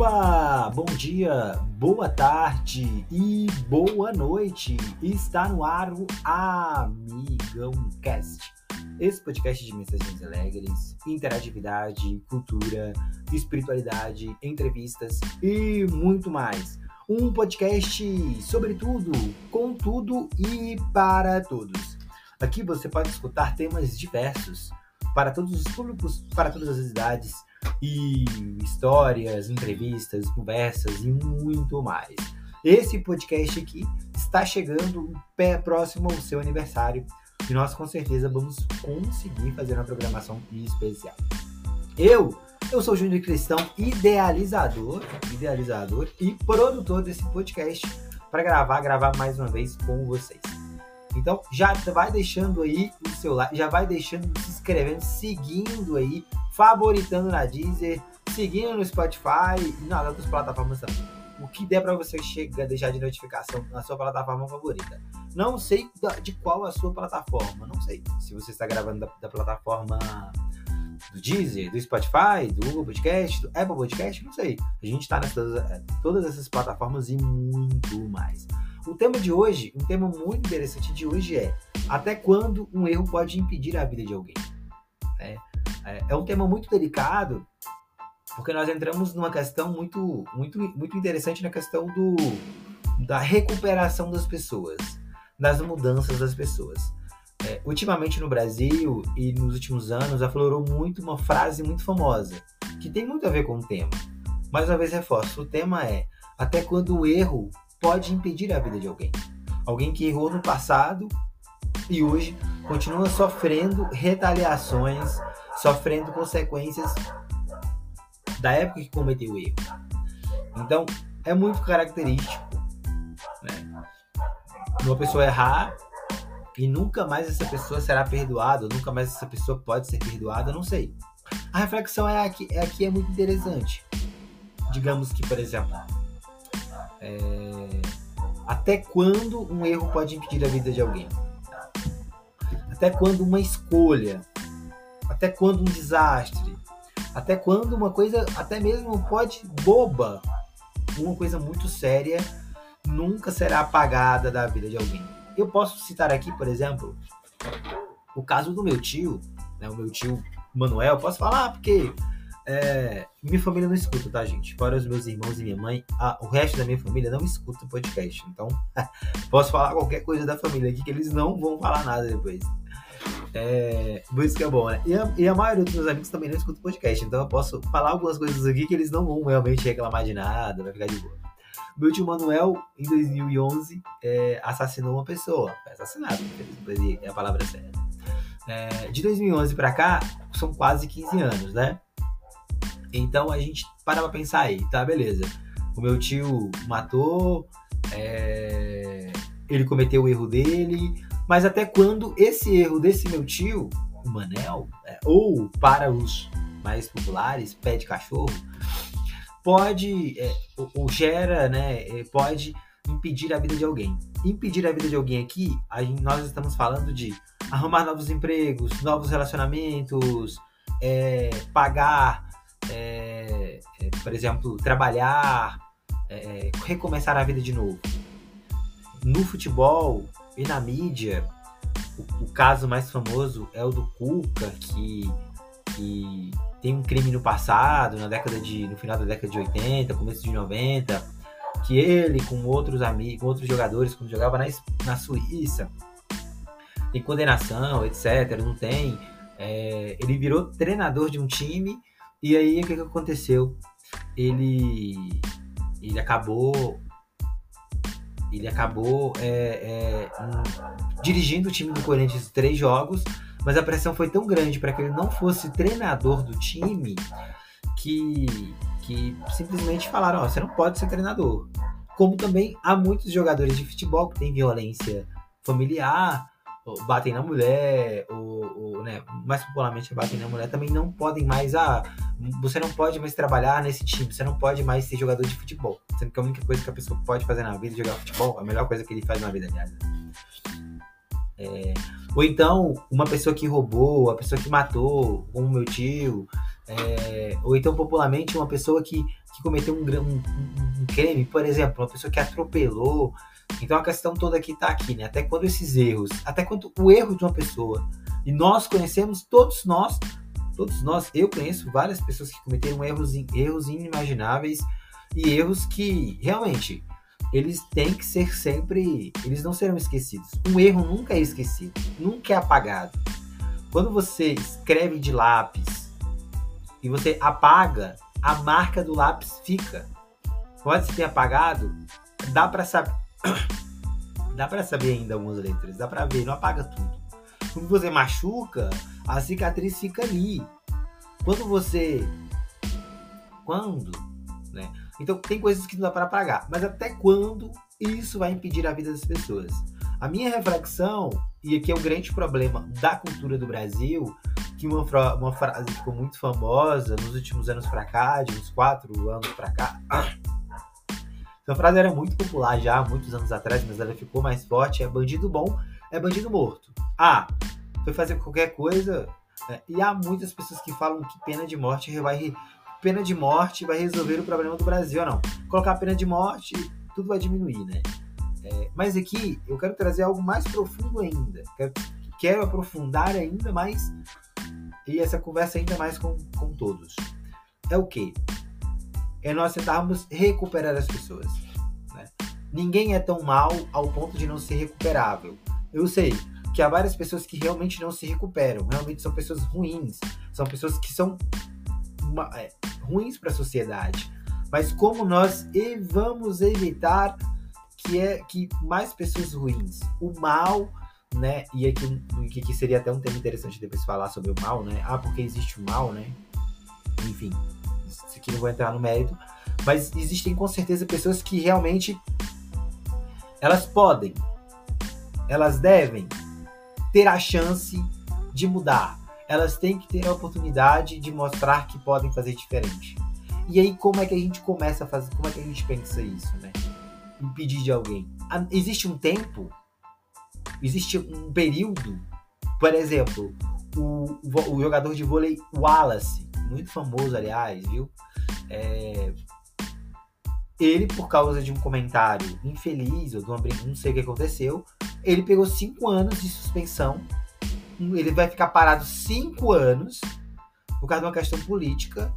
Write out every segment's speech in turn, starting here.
Opa! Bom dia, boa tarde e boa noite! Está no ar o Amigão Cast. Esse podcast de mensagens alegres, interatividade, cultura, espiritualidade, entrevistas e muito mais. Um podcast sobre tudo, com tudo e para todos. Aqui você pode escutar temas diversos para todos os públicos, para todas as idades e histórias, entrevistas, conversas e muito mais. Esse podcast aqui está chegando pé próximo ao seu aniversário e nós com certeza vamos conseguir fazer uma programação especial. Eu, eu sou o Júnior Cristão, idealizador, idealizador e produtor desse podcast para gravar, gravar mais uma vez com vocês. Então já vai deixando aí o seu like, já vai deixando, se inscrevendo, seguindo aí, favoritando na Deezer, seguindo no Spotify e nas outras plataformas também. O que der para você chegar, deixar de notificação na sua plataforma favorita. Não sei de qual a sua plataforma, não sei. Se você está gravando da, da plataforma do Deezer, do Spotify, do Google Podcast, do Apple Podcast, não sei. A gente está nessas todas essas plataformas e muito mais. O tema de hoje, um tema muito interessante de hoje é até quando um erro pode impedir a vida de alguém. É, é, é um tema muito delicado porque nós entramos numa questão muito, muito, muito interessante na questão do, da recuperação das pessoas, das mudanças das pessoas. É, ultimamente no Brasil e nos últimos anos aflorou muito uma frase muito famosa que tem muito a ver com o tema. Mais uma vez reforço, o tema é até quando o erro pode impedir a vida de alguém. Alguém que errou no passado e hoje continua sofrendo retaliações, sofrendo consequências da época que cometeu o erro. Então, é muito característico né? uma pessoa errar e nunca mais essa pessoa será perdoada, nunca mais essa pessoa pode ser perdoada, não sei. A reflexão é aqui, é aqui é muito interessante. Digamos que, por exemplo, é... Até quando um erro pode impedir a vida de alguém? Até quando uma escolha? Até quando um desastre? Até quando uma coisa, até mesmo pode boba, uma coisa muito séria, nunca será apagada da vida de alguém? Eu posso citar aqui, por exemplo, o caso do meu tio, né, o meu tio Manuel. Posso falar porque é, minha família não escuta, tá, gente? Fora os meus irmãos e minha mãe, a, o resto da minha família não escuta podcast. Então, posso falar qualquer coisa da família aqui que eles não vão falar nada depois. É, por isso que é bom, né? E a, e a maioria dos meus amigos também não escuta podcast. Então, eu posso falar algumas coisas aqui que eles não vão realmente reclamar de nada, vai ficar de boa. Meu tio Manuel, em 2011, é, assassinou uma pessoa. Foi assassinado, é a palavra certa. É, de 2011 para cá, são quase 15 anos, né? Então a gente para pra pensar aí, tá? Beleza. O meu tio matou, é... ele cometeu o erro dele, mas até quando esse erro desse meu tio, o Manel, é, ou para os mais populares, pé de cachorro, pode, é, ou, ou, gera, né, é, pode impedir a vida de alguém. Impedir a vida de alguém aqui, gente, nós estamos falando de arrumar novos empregos, novos relacionamentos, é, pagar é, é, por exemplo, trabalhar, é, recomeçar a vida de novo. No futebol e na mídia, o, o, caso mais famoso é o do Cuca, que, que tem um crime no passado, na década de, no final da década de 80, começo de 90, que ele com outros amigos, outros jogadores, quando jogava na, na Suíça, tem condenação, etc. Não tem. É, ele virou treinador de um time e aí, o que, que aconteceu? Ele, ele acabou ele acabou é, é, um, dirigindo o time do Corinthians três jogos, mas a pressão foi tão grande para que ele não fosse treinador do time que, que simplesmente falaram: oh, você não pode ser treinador. Como também há muitos jogadores de futebol que têm violência familiar, batem na mulher, ou, ou né, mais popularmente batem na mulher, também não podem mais. Ah, você não pode mais trabalhar nesse time, você não pode mais ser jogador de futebol. Sendo que a única coisa que a pessoa pode fazer na vida é jogar futebol, a melhor coisa que ele faz na vida, aliás. É, ou então, uma pessoa que roubou, a pessoa que matou, como meu tio, É, ou então, popularmente, uma pessoa que, que cometeu um, um, um, crime, por exemplo, uma pessoa que atropelou. Então a questão toda aqui está aqui, né? Até quando esses erros, até quando o erro de uma pessoa, e nós conhecemos, todos nós, todos nós, eu conheço várias pessoas que cometeram erros, erros inimagináveis e erros que realmente eles têm que ser sempre, eles não serão esquecidos. Um erro nunca é esquecido, nunca é apagado. Quando você escreve de lápis e você apaga, a marca do lápis fica. Pode ser apagado, dá para saber, dá para saber ainda algumas letras, dá para ver, não apaga tudo. Quando você machuca, a cicatriz fica ali. Quando você quando, né? Então tem coisas que não dá para apagar, mas até quando isso vai impedir a vida das pessoas? A minha reflexão, e aqui é o grande problema da cultura do Brasil, que uma, uma frase ficou muito famosa nos últimos anos para cá, de uns quatro anos para cá. Essa frase era muito popular já há muitos anos atrás, mas ela ficou mais forte. É bandido bom, é bandido morto. Ah, foi fazer qualquer coisa. Né? E há muitas pessoas que falam que pena de morte vai pena de morte vai resolver o problema do Brasil, não. Colocar pena de morte, tudo vai diminuir, né? É, mas aqui eu quero trazer algo mais profundo ainda. Quero, quero aprofundar ainda mais e essa conversa ainda mais com, com todos. É o que? É nós tentarmos recuperar as pessoas. Né? Ninguém é tão mal ao ponto de não ser recuperável. Eu sei que há várias pessoas que realmente não se recuperam, realmente são pessoas ruins, são pessoas que são uma, é, ruins para a sociedade. Mas como nós vamos evitar que é que mais pessoas ruins, o mal né? E aqui, que seria até um tema interessante depois falar sobre o mal, né? Ah, porque existe o mal, né? Enfim, isso aqui não vou entrar no mérito, mas existem com certeza pessoas que realmente elas podem, elas devem ter a chance de mudar. Elas têm que ter a oportunidade de mostrar que podem fazer diferente. E aí como é que a gente começa a fazer? Como é que a gente pensa isso, né? Impedir de alguém. Existe um tempo existe um período, por exemplo, o, o jogador de vôlei Wallace, muito famoso, aliás, viu? É, ele, por causa de um comentário infeliz ou de uma não sei o que aconteceu, ele pegou cinco anos de suspensão. Ele vai ficar parado cinco anos por causa de uma questão política.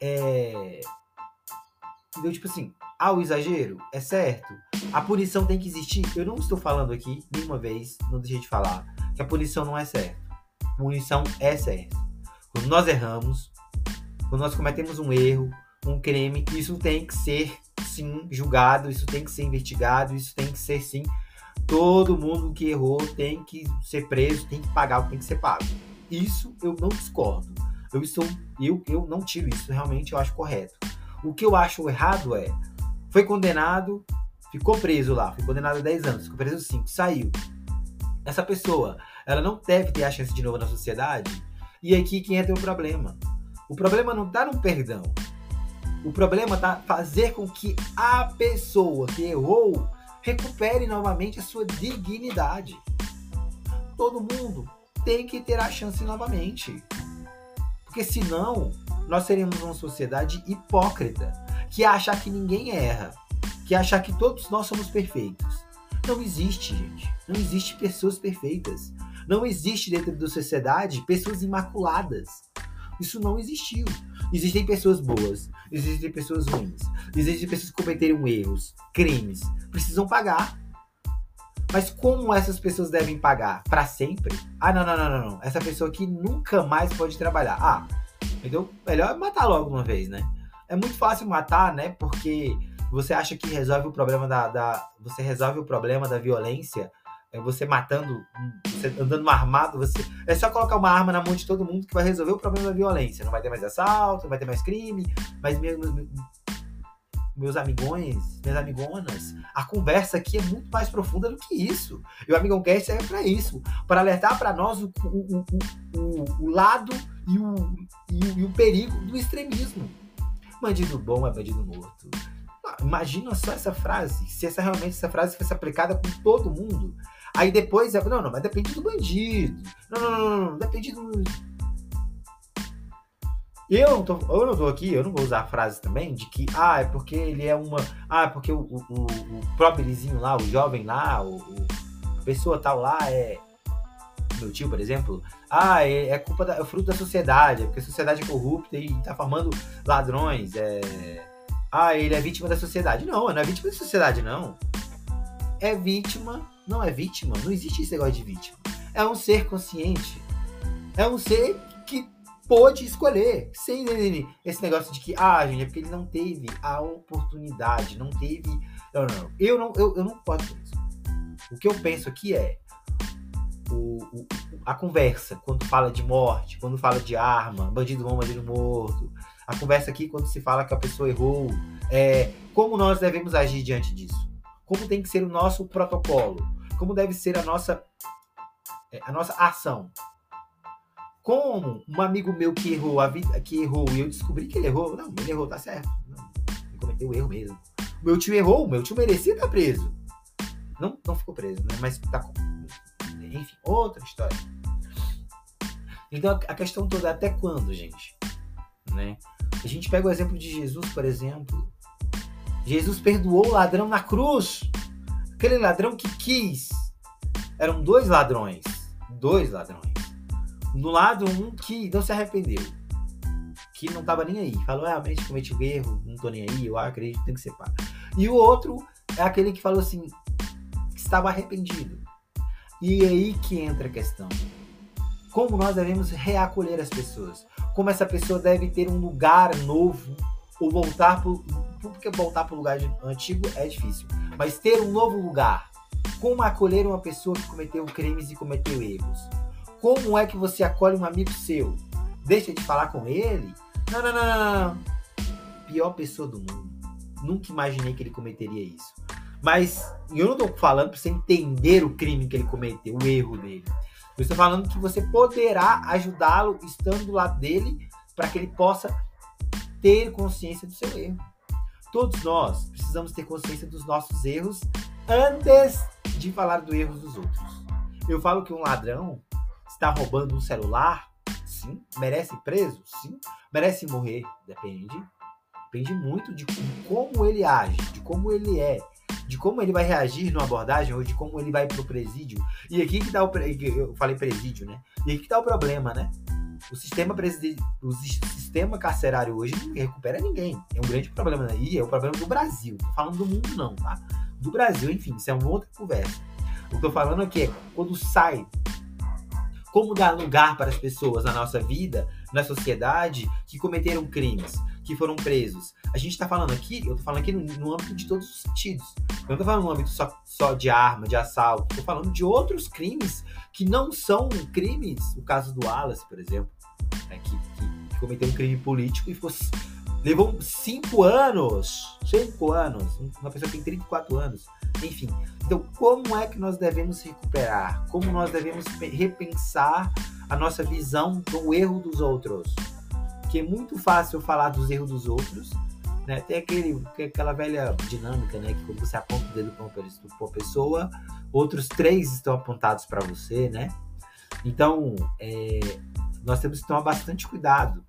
É... Então, tipo assim, há o exagero? É certo? A punição tem que existir? Eu não estou falando aqui, nenhuma vez, não deixei de falar, que a punição não é certa. Punição é certa. Quando nós erramos, quando nós cometemos um erro, um crime, isso tem que ser, sim, julgado, isso tem que ser investigado, isso tem que ser, sim, todo mundo que errou tem que ser preso, tem que pagar o que tem que ser pago. Isso eu não discordo. Eu estou, eu, eu não tiro isso, realmente eu acho correto. O que eu acho errado é foi condenado, ficou preso lá, foi condenado a 10 anos, ficou preso 5, saiu. Essa pessoa, ela não deve ter a chance de novo na sociedade. E aqui quem é o problema? O problema não está no perdão. O problema está fazer com que a pessoa que errou recupere novamente a sua dignidade. Todo mundo tem que ter a chance novamente. Porque senão nós seremos uma sociedade hipócrita que achar que ninguém erra, que achar que todos nós somos perfeitos. Não existe, gente. Não existe pessoas perfeitas. Não existe dentro da sociedade pessoas imaculadas. Isso não existiu. Existem pessoas boas, existem pessoas ruins, existem pessoas que cometeram erros, crimes, precisam pagar. Mas como essas pessoas devem pagar? Para sempre? Ah, não, não, não, não, não. Essa pessoa aqui nunca mais pode trabalhar. Ah, então melhor matar logo uma vez, né? é muito fácil matar, né? Porque você acha que resolve o problema da, da você resolve o problema da violência é você matando, você andando armado, você é só colocar uma arma na mão de todo mundo que vai resolver o problema da violência. Não vai ter mais assalto, não vai ter mais crime, mas meus, meus amigões, minhas amigonas, a conversa aqui é muito mais profunda do que isso. E o Amigão Cast serve para isso, para alertar para nós o, o, o, o, lado e o, e e o perigo do extremismo. Bandido bom é bandido morto. Ah, imagina só essa frase. Se essa realmente essa frase fosse aplicada com todo mundo. Aí depois, não, não, mas depende do bandido. Não, não, não, não, não depende do. Eu tô, eu não tô aqui, eu não vou usar a frase também de que, ah, é porque ele é uma. Ah, é porque o, o, o próprio Elizinho lá, o jovem lá, o, o, a pessoa tal lá é. Meu tio, por exemplo, ah, é, é culpa da, é fruto da sociedade, é porque a sociedade é corrupta e tá formando ladrões, é. Ah, ele é vítima da sociedade. Não, não é vítima da sociedade, não. É vítima, não é vítima, não existe esse negócio de vítima. É um ser consciente. É um ser que pôde escolher. Sem esse negócio de que, ah, gente, é porque ele não teve a oportunidade, não teve. Não, não, Eu não, eu, eu não posso isso. O que eu penso aqui é o, o, a conversa, quando fala de morte, quando fala de arma, bandido bom, bandido morto. A conversa aqui, quando se fala que a pessoa errou, é como nós devemos agir diante disso. Como tem que ser o nosso protocolo. Como deve ser a nossa, é, a nossa ação como um amigo meu que errou a vida, que errou e eu descobri que ele errou, não, ele errou, tá certo. Não, ele cometeu o erro mesmo. Meu tio errou, meu tio merecia estar preso. Não, não ficou preso, né? Mas tá com. Enfim, outra história. Então a questão toda é até quando, gente? Né? A gente pega o exemplo de Jesus, por exemplo. Jesus perdoou o ladrão na cruz. Aquele ladrão que quis. Eram dois ladrões. Dois ladrões no lado um que não se arrependeu, que não tava nem aí, falou, ah, realmente cometi um erro, não tô nem aí, eu acredito que tem que ser pago. E o outro é aquele que falou assim, que estava arrependido. E é aí que entra a questão. Como nós devemos reacolher as pessoas? Como essa pessoa deve ter um lugar novo ou voltar para porque voltar para o lugar antigo é difícil, mas ter um novo lugar. Como acolher uma pessoa que cometeu crimes e cometeu erros? Como é que você acolhe um amigo seu? Deixa de falar com ele? Não, não, não, não. Pior pessoa do mundo. Nunca imaginei que ele cometeria isso. Mas eu não estou falando para você entender o crime que ele cometeu, o erro dele. Eu estou falando que você poderá ajudá-lo estando do lado dele para que ele possa ter consciência do seu erro. Todos nós precisamos ter consciência dos nossos erros antes de falar do erro dos outros. Eu falo que um ladrão está roubando um celular? Sim. Merece preso? Sim. Merece morrer? Depende. Depende muito de como ele age, de como ele é, de como ele vai reagir numa abordagem ou de como ele vai pro presídio. E aqui que tá o eu falei presídio, né? E aqui que tá o problema, né? O sistema o sistema carcerário hoje não recupera ninguém. É um grande problema aí, né? é o problema do Brasil. Não tô falando do mundo não, tá? Do Brasil, enfim, isso é uma outra conversa. O que eu tô falando aqui é quando sai como dar lugar para as pessoas na nossa vida, na sociedade, que cometeram crimes, que foram presos. A gente está falando aqui, eu estou falando aqui no, no, âmbito de todos os sentidos. Eu não estou falando no âmbito só, só de arma, de assalto. Estou falando de outros crimes que não são crimes. O caso do Wallace, por exemplo, né, que, que, que cometeu um crime político e fosse levou cinco anos, cinco anos, uma pessoa que tem 34 anos, enfim. Então, como é que nós devemos recuperar? Como nós devemos repensar a nossa visão do erro dos outros? Que é muito fácil falar dos erros dos outros, né? Tem aquele, aquela velha dinâmica, né? Que quando você aponta o dedo para uma pessoa, outros três estão apontados para você, né? Então, é, nós temos que tomar bastante cuidado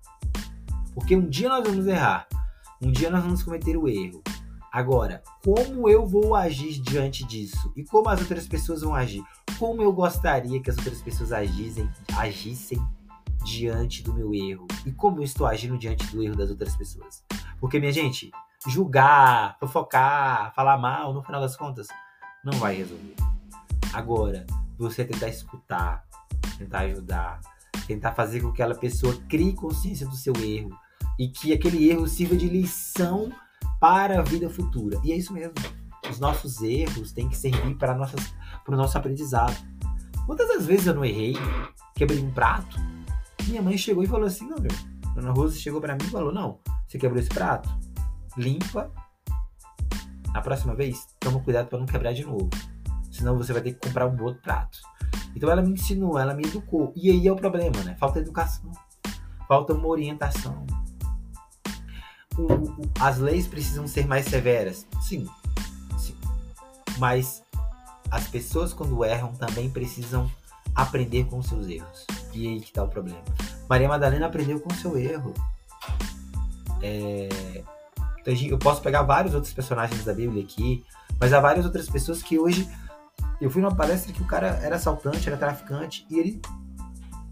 porque um dia nós vamos errar, um dia nós vamos cometer o erro. Agora, como eu vou agir diante disso? E como as outras pessoas vão agir? Como eu gostaria que as outras pessoas agissem, agissem diante do meu erro? E como eu estou agindo diante do erro das outras pessoas? Porque, minha gente, julgar, fofocar, falar mal, no final das contas, não vai resolver. Agora, você tentar escutar, tentar ajudar, tentar fazer com que aquela pessoa crie consciência do seu erro e que aquele erro sirva de lição para a vida futura. E é isso mesmo. Os nossos erros têm que servir para, nossas, para o nosso aprendizado. Quantas das vezes eu não errei, quebrei um prato? Minha mãe chegou e falou assim: não, meu. Dona Rosa chegou para mim e falou: não, você quebrou esse prato? Limpa. Na próxima vez, toma cuidado para não quebrar de novo. Senão você vai ter que comprar um outro prato. Então ela me ensinou, ela me educou. E aí é o problema, né? Falta educação. Falta uma orientação. O, o, as leis precisam ser mais severas. Sim. Sim. Mas as pessoas quando erram também precisam aprender com seus erros. E aí que tá o problema. Maria Madalena aprendeu com seu erro. É, eu posso pegar vários outros personagens da Bíblia aqui, mas há várias outras pessoas que hoje. Eu fui numa palestra que o cara era assaltante, era traficante, e ele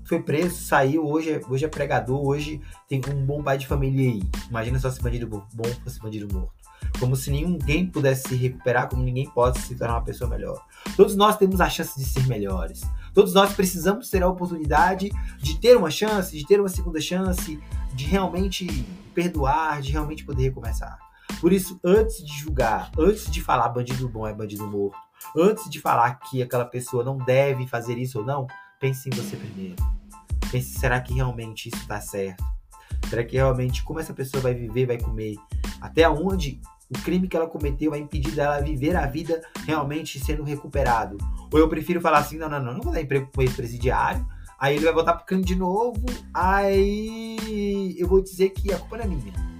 foi preso, saiu, hoje é, hoje é pregador, hoje tem um bom pai de família aí. Imagina só se bandido bom fosse bandido morto. Como se ninguém pudesse se recuperar, como ninguém pode se tornar uma pessoa melhor. Todos nós temos a chance de ser melhores. Todos nós precisamos ter a oportunidade de ter uma chance, de ter uma segunda chance, de realmente perdoar, de realmente poder recomeçar. Por isso, antes de julgar, antes de falar bandido bom é bandido morto, antes de falar que aquela pessoa não deve fazer isso ou não, pense em você primeiro. Pense, será que realmente isso está certo? Será que realmente como essa pessoa vai viver, vai comer? Até onde o crime que ela cometeu vai impedir dela viver a vida realmente sendo recuperado? Ou eu prefiro falar assim, não, não, não, não vou dar emprego para ex-presidiário, aí ele vai voltar pro crime de novo, aí eu vou dizer que a culpa não é minha.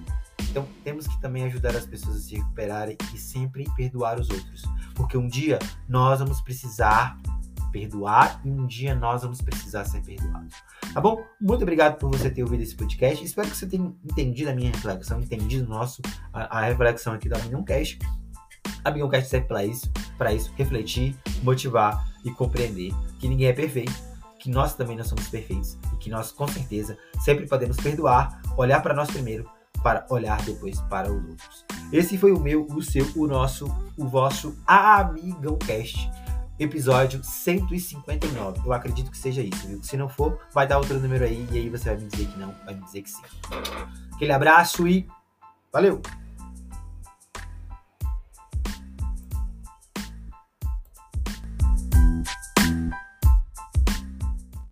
Então temos que também ajudar as pessoas a se recuperarem e sempre perdoar os outros. Porque um dia nós vamos precisar perdoar e um dia nós vamos precisar ser perdoados. Tá bom? Muito obrigado por você ter ouvido esse podcast. Espero que você tenha entendido a minha reflexão, entendido nosso, a, a reflexão aqui da Cast. A Cast serve para isso, para isso, refletir, motivar e compreender que ninguém é perfeito, que nós também não somos perfeitos e que nós com certeza sempre podemos perdoar, olhar para nós primeiro, para olhar depois para os outros. Esse foi o meu, o seu, o nosso, o vosso Amigão Cast episódio 159. Eu acredito que seja isso, viu? Se não for, vai dar outro número aí e aí você vai me dizer que não, vai me dizer que sim. Aquele abraço e valeu!